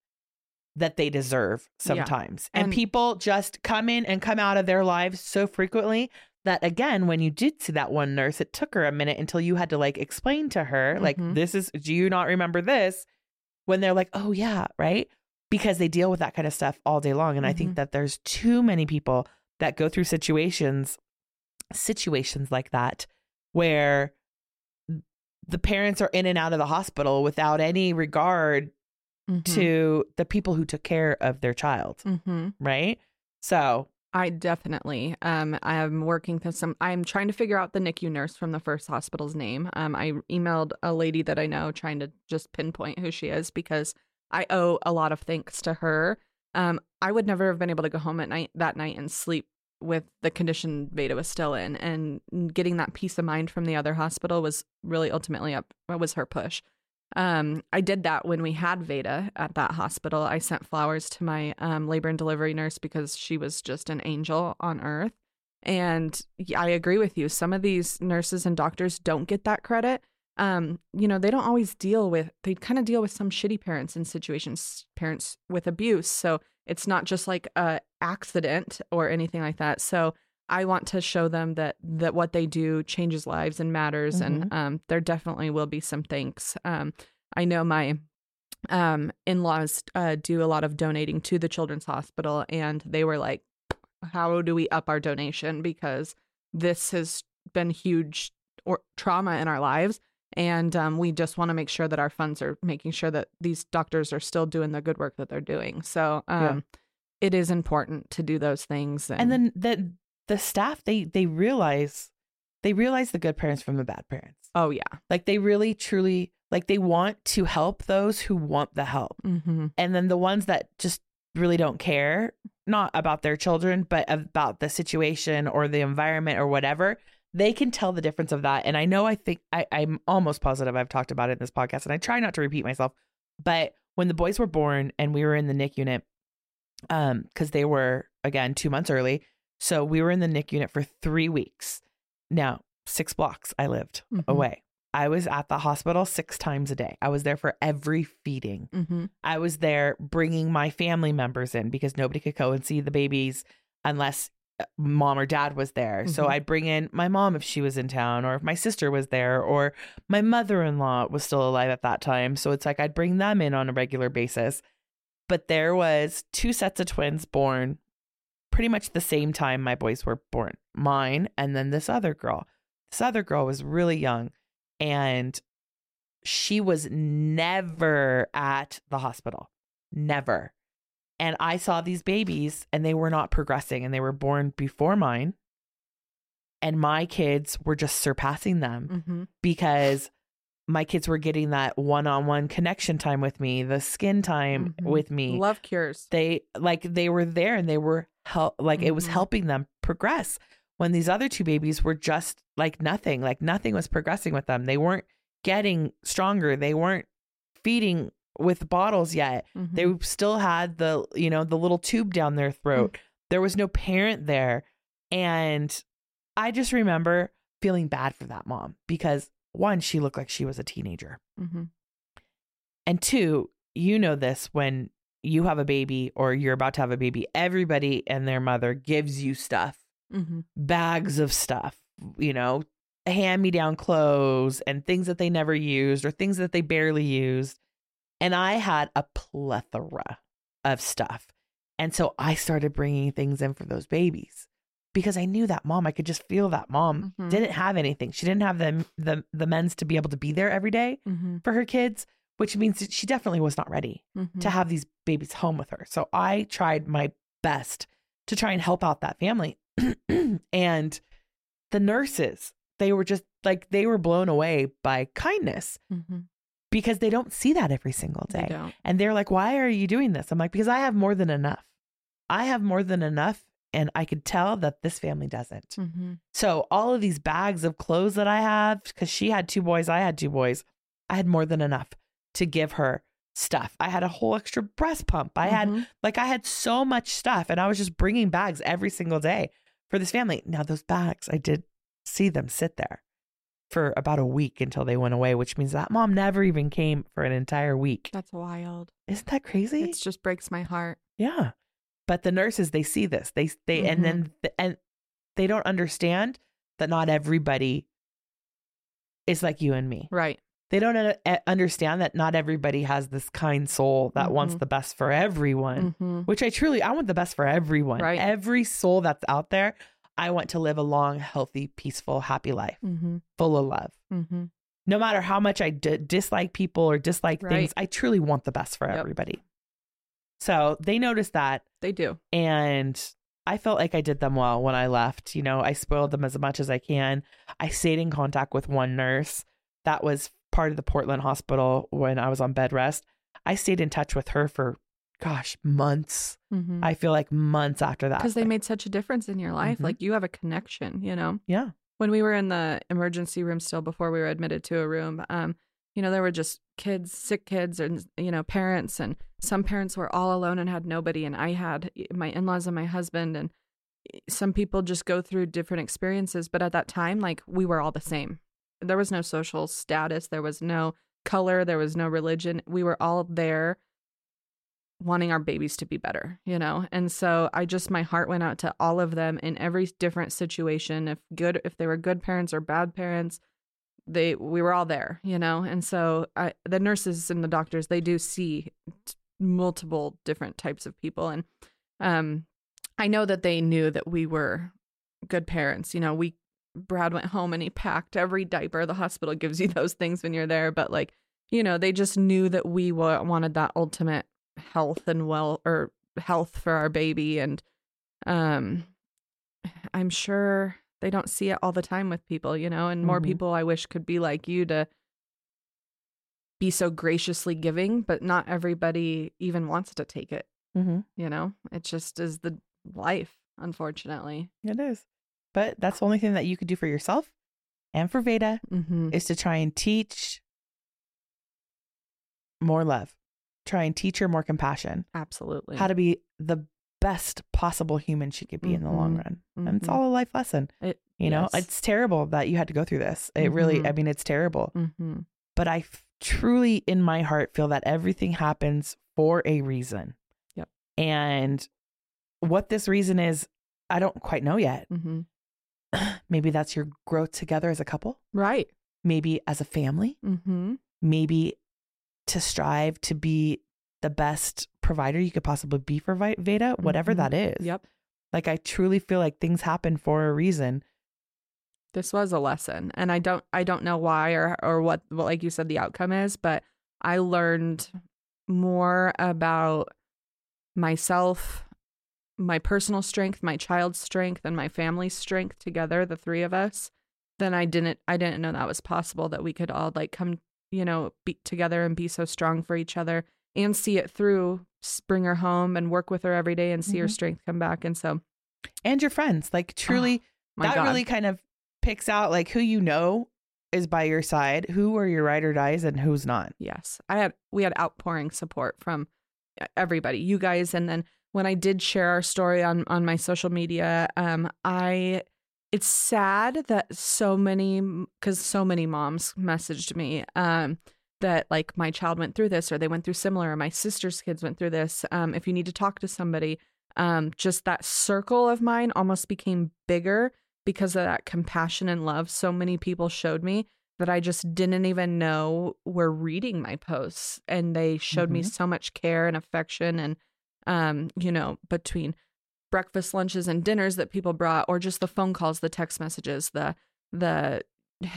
that they deserve Yeah. sometimes. And, And- people just come in and come out of their lives so frequently that again, when you did see that one nurse, it took her a minute until you had to like explain to her, like, Mhm. this is, do you not remember this? When they're like, oh, yeah, right? Because they deal with that kind of stuff all day long. And I Mhm. think that there's too many people that go through situations, situations like that, where the parents are in and out of the hospital without any regard Mhm. to the people who took care of their child, Mhm. right? So, I definitely. Um, I'm working to some. I'm trying to figure out the NICU nurse from the first hospital's name. Um, I emailed a lady that I know, trying to just pinpoint who she is because I owe a lot of thanks to her. Um, I would never have been able to go home at night that night and sleep with the condition Veda was still in, and getting that peace of mind from the other hospital was really ultimately up was her push. Um, I did that when we had Veda at that hospital. I sent flowers to my um, labor and delivery nurse because she was just an angel on earth. And I agree with you. Some of these nurses and doctors don't get that credit. Um, you know, they don't always deal with, they kind of deal with some shitty parents in situations, parents with abuse. So it's not just like a accident or anything like that. So I want to show them that that what they do changes lives and matters, and um, there definitely will be some thanks. Um, I know my um, in-laws uh, do a lot of donating to the children's hospital, and they were like, "How do we up our donation? Because this has been huge or trauma in our lives." And um, we just want to make sure that our funds are making sure that these doctors are still doing the good work that they're doing. So um, Yeah. it is important to do those things. and then the the staff they they realize they realize the good parents from the bad parents. Oh yeah. Like they really truly like they want to help those who want the help. Mm-hmm. And then the ones that just really don't care, not about their children, but about the situation or the environment or whatever, they can tell the difference of that. And I know I think I, I'm almost positive I've talked about it in this podcast, and I try not to repeat myself. But when the boys were born and we were in the NIC unit, um, because they were again two months early. So we were in the NIC unit for three weeks. Now, six blocks I lived Mhm. away. I was at the hospital six times a day. I was there for every feeding. Mm-hmm. I was there bringing my family members in because nobody could go and see the babies unless uh, mom or dad was there. So Mhm. I'd bring in my mom if she was in town or if my sister was there or my mother-in-law was still alive at that time. So it's like I'd bring them in on a regular basis. But there was two sets of twins born pretty much the same time my boys were born. Mine and then this other girl. This other girl was really young and she was never at the hospital. Never. And I saw these babies and they were not progressing and they were born before mine. And my kids were just surpassing them Mm-hmm. because my kids were getting that one-on-one connection time with me, the skin time Mhm. with me. Love cures. They like they were there and they were help like it was Mhm. helping them progress when these other two babies were just like nothing, like nothing was progressing with them. They weren't getting stronger. They weren't feeding with bottles yet. Mhm. They still had the, you know, the little tube down their throat. There was no parent there. And I just remember feeling bad for that mom because one, she looked like she was a teenager. Mhm. And two, you know this when you have a baby or you're about to have a baby, everybody and their mother gives you stuff, Mhm. bags of stuff, you know, hand me down clothes and things that they never used or things that they barely used. And I had a plethora of stuff. And so I started bringing things in for those babies because I knew that mom, I could just feel that mom Mhm. didn't have anything. She didn't have the, the, the men's to be able to be there every day Mhm. for her kids, which means that she definitely was not ready Mhm. to have these babies home with her. So I tried my best to try and help out that family. and the nurses, they were just like, they were blown away by kindness Mhm. because they don't see that every single day. don't. And they're like, why are you doing this? I'm like, because I have more than enough. I have more than enough. And I could tell that this family doesn't. Mhm. So all of these bags of clothes that I have, because she had two boys, I had two boys, I had more than enough to give her stuff. I had a whole extra breast pump. I had Mhm. like I had so much stuff, and I was just bringing bags every single day for this family. Now those bags, I did see them sit there for about a week until they went away, which means that mom never even came for an entire week. That's wild. Isn't that crazy? It just breaks my heart. Yeah. But the nurses, they see this. They they Mhm. and then and they don't understand that not everybody is like you and me. Right. They don't uh, understand that not everybody has this kind soul that wants Mhm. the best for everyone. Mm-hmm. Which I truly I want the best for everyone. Right. Every soul that's out there, I want to live a long, healthy, peaceful, happy life, Mm-hmm. full of love. Mm-hmm. No matter how much I d- dislike people or dislike Right. things, I truly want the best for Yep. everybody. So they notice that They do. and I felt like I did them well when I left. You know, I spoiled them as much as I can. I stayed in contact with one nurse that was part of the Portland hospital when I was on bed rest. I stayed in touch with her for, gosh, months. Mm-hmm. I feel like months after that. Because they made such a difference in your life. Mhm. Like you have a connection, you know? yeah. when we were in the emergency room still before we were admitted to a room um you know there were just kids sick kids and you know parents and some parents were all alone and had nobody and i had my in-laws and my husband and some people just go through different experiences but at that time like we were all the same there was no social status there was no color there was no religion we were all there wanting our babies to be better, you know? And so I just, my heart went out to all of them in every different situation. If good, if they were good parents or bad parents, they, we were all there, you know? And so I, the nurses and the doctors, they do see multiple different types of people. And, um, I know that they knew that we were good parents. You know, we, Brad went home and he packed every diaper. The hospital gives you those things when you're there, but like, you know, they just knew that we wa- wanted that ultimate health and well or health for our baby and um i'm sure they don't see it all the time with people, you know, and more Mhm. people I wish could be like you to be so graciously giving, but not everybody even wants to take it, Mm-hmm. you know? It just is the life, unfortunately. It is. But that's the only thing that you could do for yourself and for Veda Mm-hmm. is to try and teach more love, try and teach her more compassion, Absolutely. how to be the best possible human she could be in the long Mhm. run. And it's Mhm. all a life lesson. It- You know, yes. it's terrible that you had to go through this. It really, I Mhm. mean, it's terrible. Mm-hmm. But I f- truly, in my heart, feel that everything happens for a reason. Yep. And what this reason is, I don't quite know yet. Mm-hmm. Maybe that's your growth together as a couple, Right. maybe as a family, Mm-hmm. maybe to strive to be the best provider you could possibly be for Veda, whatever Mhm. that is. Yep. Like, I truly feel like things happen for a reason. This was a lesson, and I don't I don't know why or or what, what like you said the outcome is, but I learned more about myself, my personal strength, my child's strength, and my family's strength together, the three of us, then I didn't I didn't know that was possible that we could all like come, you know, be together and be so strong for each other and see it through, bring her home and work with her every day and see her Mhm. strength come back. And so, And your friends. Like, truly, my that God. really kind of picks out like who you know is by your side, who are your ride or dies, and who's not. Yes. I had we had outpouring support from e, everybody, you guys and then when I did share our story on on my social media, um I it's sad that so many cuz so many moms messaged me um that like my child went through this or they went through similar or my sister's kids went through this um if you need to talk to somebody um just that circle of mine almost became bigger because of that compassion and love so many people showed me that I just didn't even know were reading my posts and they showed me Mhm. so much care and affection and um you know between breakfast lunches and dinners that people brought or just the phone calls the text messages the the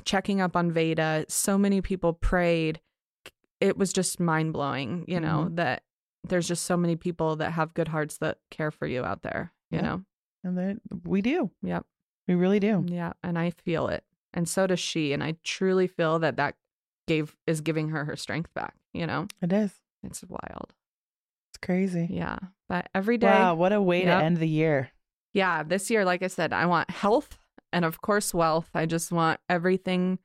checking up on Veda so many people prayed it was just mind blowing you know that there's just so many people that have good hearts that care for you out there you Yeah. know And we do. yep We really do. yeah, and I feel it. And so does she, and I truly feel that that gave is giving her her strength back, you know? It is. It's wild. Crazy. Yeah. But every day Wow, what a way Yep. to end the year. Yeah, this year like I said, I want health and of course wealth. I just want everything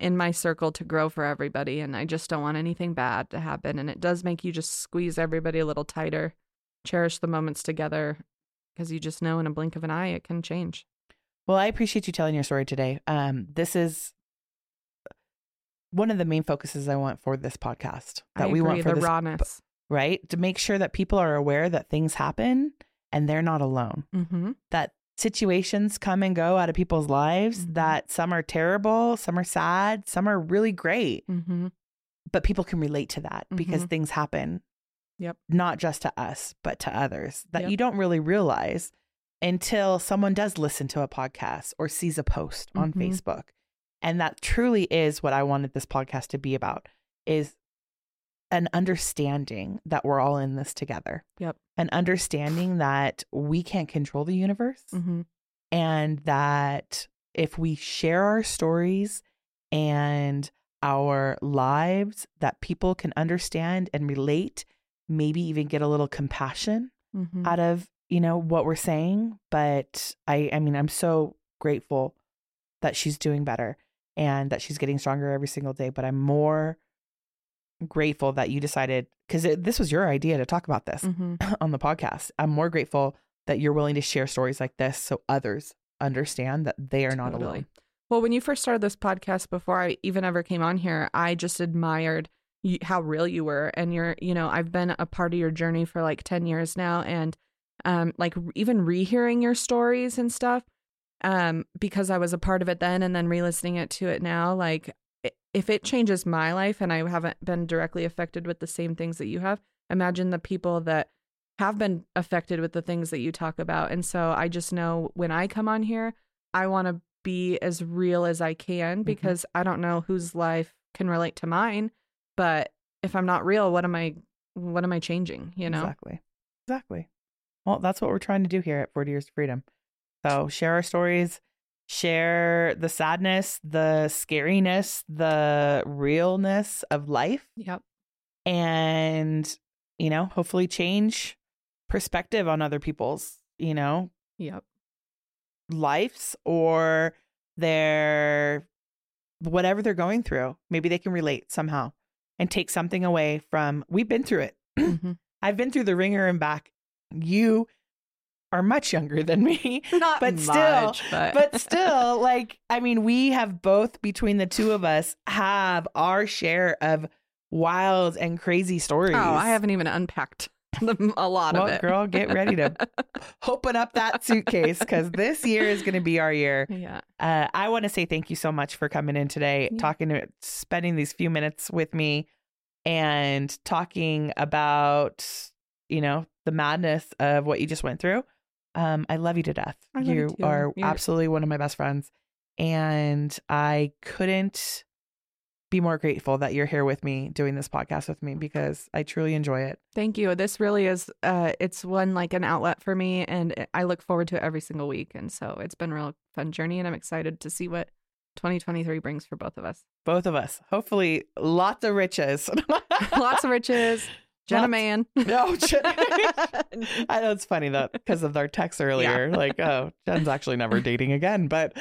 in my circle to grow for everybody and I just don't want anything bad to happen and it does make you just squeeze everybody a little tighter. Cherish the moments together because you just know in a blink of an eye it can change. Well, I appreciate you telling your story today. Um, this is one of the main focuses I want for this podcast that we want for the this, rawness. Right? To make sure that people are aware that things happen and they're not alone. Mhm. That situations come and go out of people's lives, Mhm. that some are terrible, some are sad, some are really great, Mhm. but people can relate to that because Mhm. things happen Yep. not just to us, but to others that Yep. you don't really realize until someone does listen to a podcast or sees a post on Mhm. Facebook. And that truly is what I wanted this podcast to be about is an understanding that we're all in this together. Yep. An understanding that we can't control the universe Mhm. and that if we share our stories and our lives that people can understand and relate maybe even get a little compassion Mhm. out of you know what we're saying but i i mean i'm so grateful that she's doing better and that she's getting stronger every single day but i'm more grateful that you decided because this was your idea to talk about this Mhm. on the podcast i'm more grateful that you're willing to share stories like this so others understand that they are not Totally. alone Well, when you first started this podcast, before I even ever came on here, I just admired you, how real you were, and you're, you know, I've been a part of your journey for like ten years now, and um, like even rehearing your stories and stuff, um, because I was a part of it then, and then re-listening it to it now, like if it changes my life, and I haven't been directly affected with the same things that you have, imagine the people that have been affected with the things that you talk about, and so I just know when I come on here, I want to be as real as I can mm-hmm. because I don't know whose life can relate to mine. But if I'm not real, what am I? What am I changing? You know? exactly exactly well that's what we're trying to do here at 40 years of freedom So share our stories, share the sadness, the scariness, the realness of life, Yep. and, you know, hopefully change perspective on other people's, you know, Yep. lives or their whatever they're going through. Maybe they can relate somehow and take something away from we've been through it. Mhm. I've been through the ringer and back. You are much younger than me. Not But still- much, but, But still, like, I mean, we have both between the two of us have our share of wild and crazy stories. oh, I haven't even unpacked a lot Well, of it. girl, get ready to open up that suitcase because this year is going to be our year. yeah. Uh, I want to say thank you so much for coming in today, Yeah. talking to, spending these few minutes with me, and talking about you know the madness of what you just went through. Um, I love you to death. I love you are You're- absolutely one of my best friends, and I couldn't be more grateful that you're here with me doing this podcast with me because I truly enjoy it. Thank you. This really is uh it's one like an outlet for me and I look forward to it every single week and so it's been a real fun journey and I'm excited to see what 2023 brings for both of us. Both of us, hopefully, lots of riches. Lots of riches. Jenna Man. No, Jen- I know it's funny that because of our text earlier, like, oh, Jen's actually never dating again. But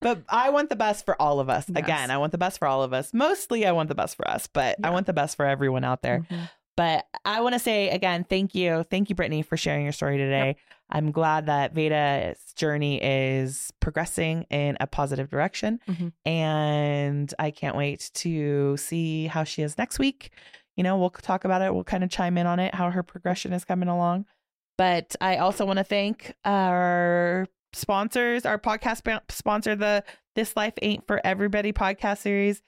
but I want the best for all of us. Yes. Again, I want the best for all of us. Mostly I want the best for us, but I want the best for everyone out there. Mhm. But I want to say again, thank you. Thank you, Brittany, for sharing your story today. I'm glad that Veda's journey is progressing in a positive direction. Mhm. And I can't wait to see how she is next week. You know, we'll talk about it. We'll kind of chime in on it, how her progression is coming along. But I also want to thank our sponsors, our podcast sponsor, the This Life Ain't for Everybody podcast series.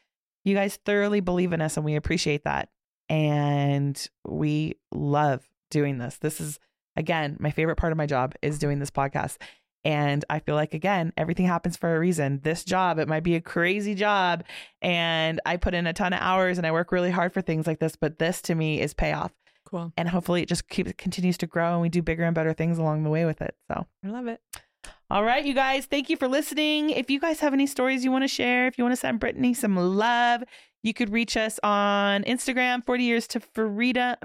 You guys thoroughly believe in us and we appreciate that. And we love doing this. This is, again, my favorite part of my job is doing this podcast. And I feel like, again, everything happens for a reason. This job, it might be a crazy job. And I put in a ton of hours and I work really hard for things like this. But this to me is payoff. Cool. And hopefully it just keeps continues to grow and we do bigger and better things along the way with it. So. I love it. All right, you guys, thank you for listening. If you guys have any stories you want to share, if you want to send Brittany some love, you could reach us on Instagram, 40 years to Farida.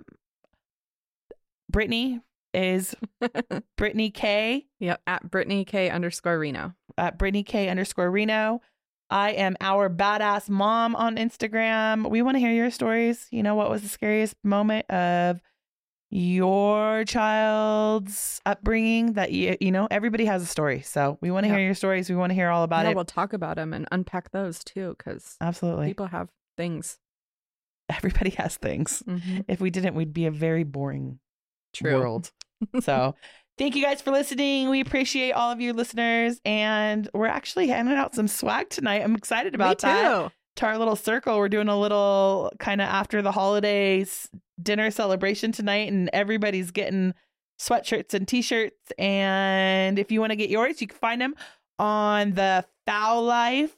Brittany is Brittany K Yep. At Brittany K underscore Reno. at Brittany K underscore Reno. I am our badass mom on Instagram. We want to hear your stories. You know, what was the scariest moment of your child's upbringing that you, you know, everybody has a story. So we want to Yeah. hear your stories. We want to hear all about yeah, it. we'll talk about them and unpack those too because Absolutely. people have things. Everybody has things. Mhm. If we didn't, we'd be a very boring True. world. So thank you guys for listening. We appreciate all of you listeners. And we're actually handing out some swag tonight. I'm excited about that. To our little circle, we're doing a little kind of after the holidays dinner celebration tonight, and everybody's getting sweatshirts and t-shirts. And if you want to get yours, you can find them on the foullife.com.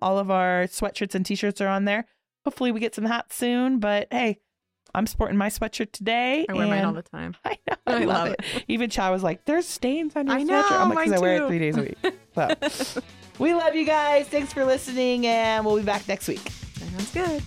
All of our sweatshirts and t-shirts are on there. Hopefully we get some hats soon, but hey, I'm sporting my sweatshirt today. I wear mine all the time. I know. I, I love, love it. Even Chow was like, there's stains on your I sweatshirt. I'm know, like, 'cause I wear it three days a week. So we love you guys. Thanks for listening, and we'll be back next week. Sounds good.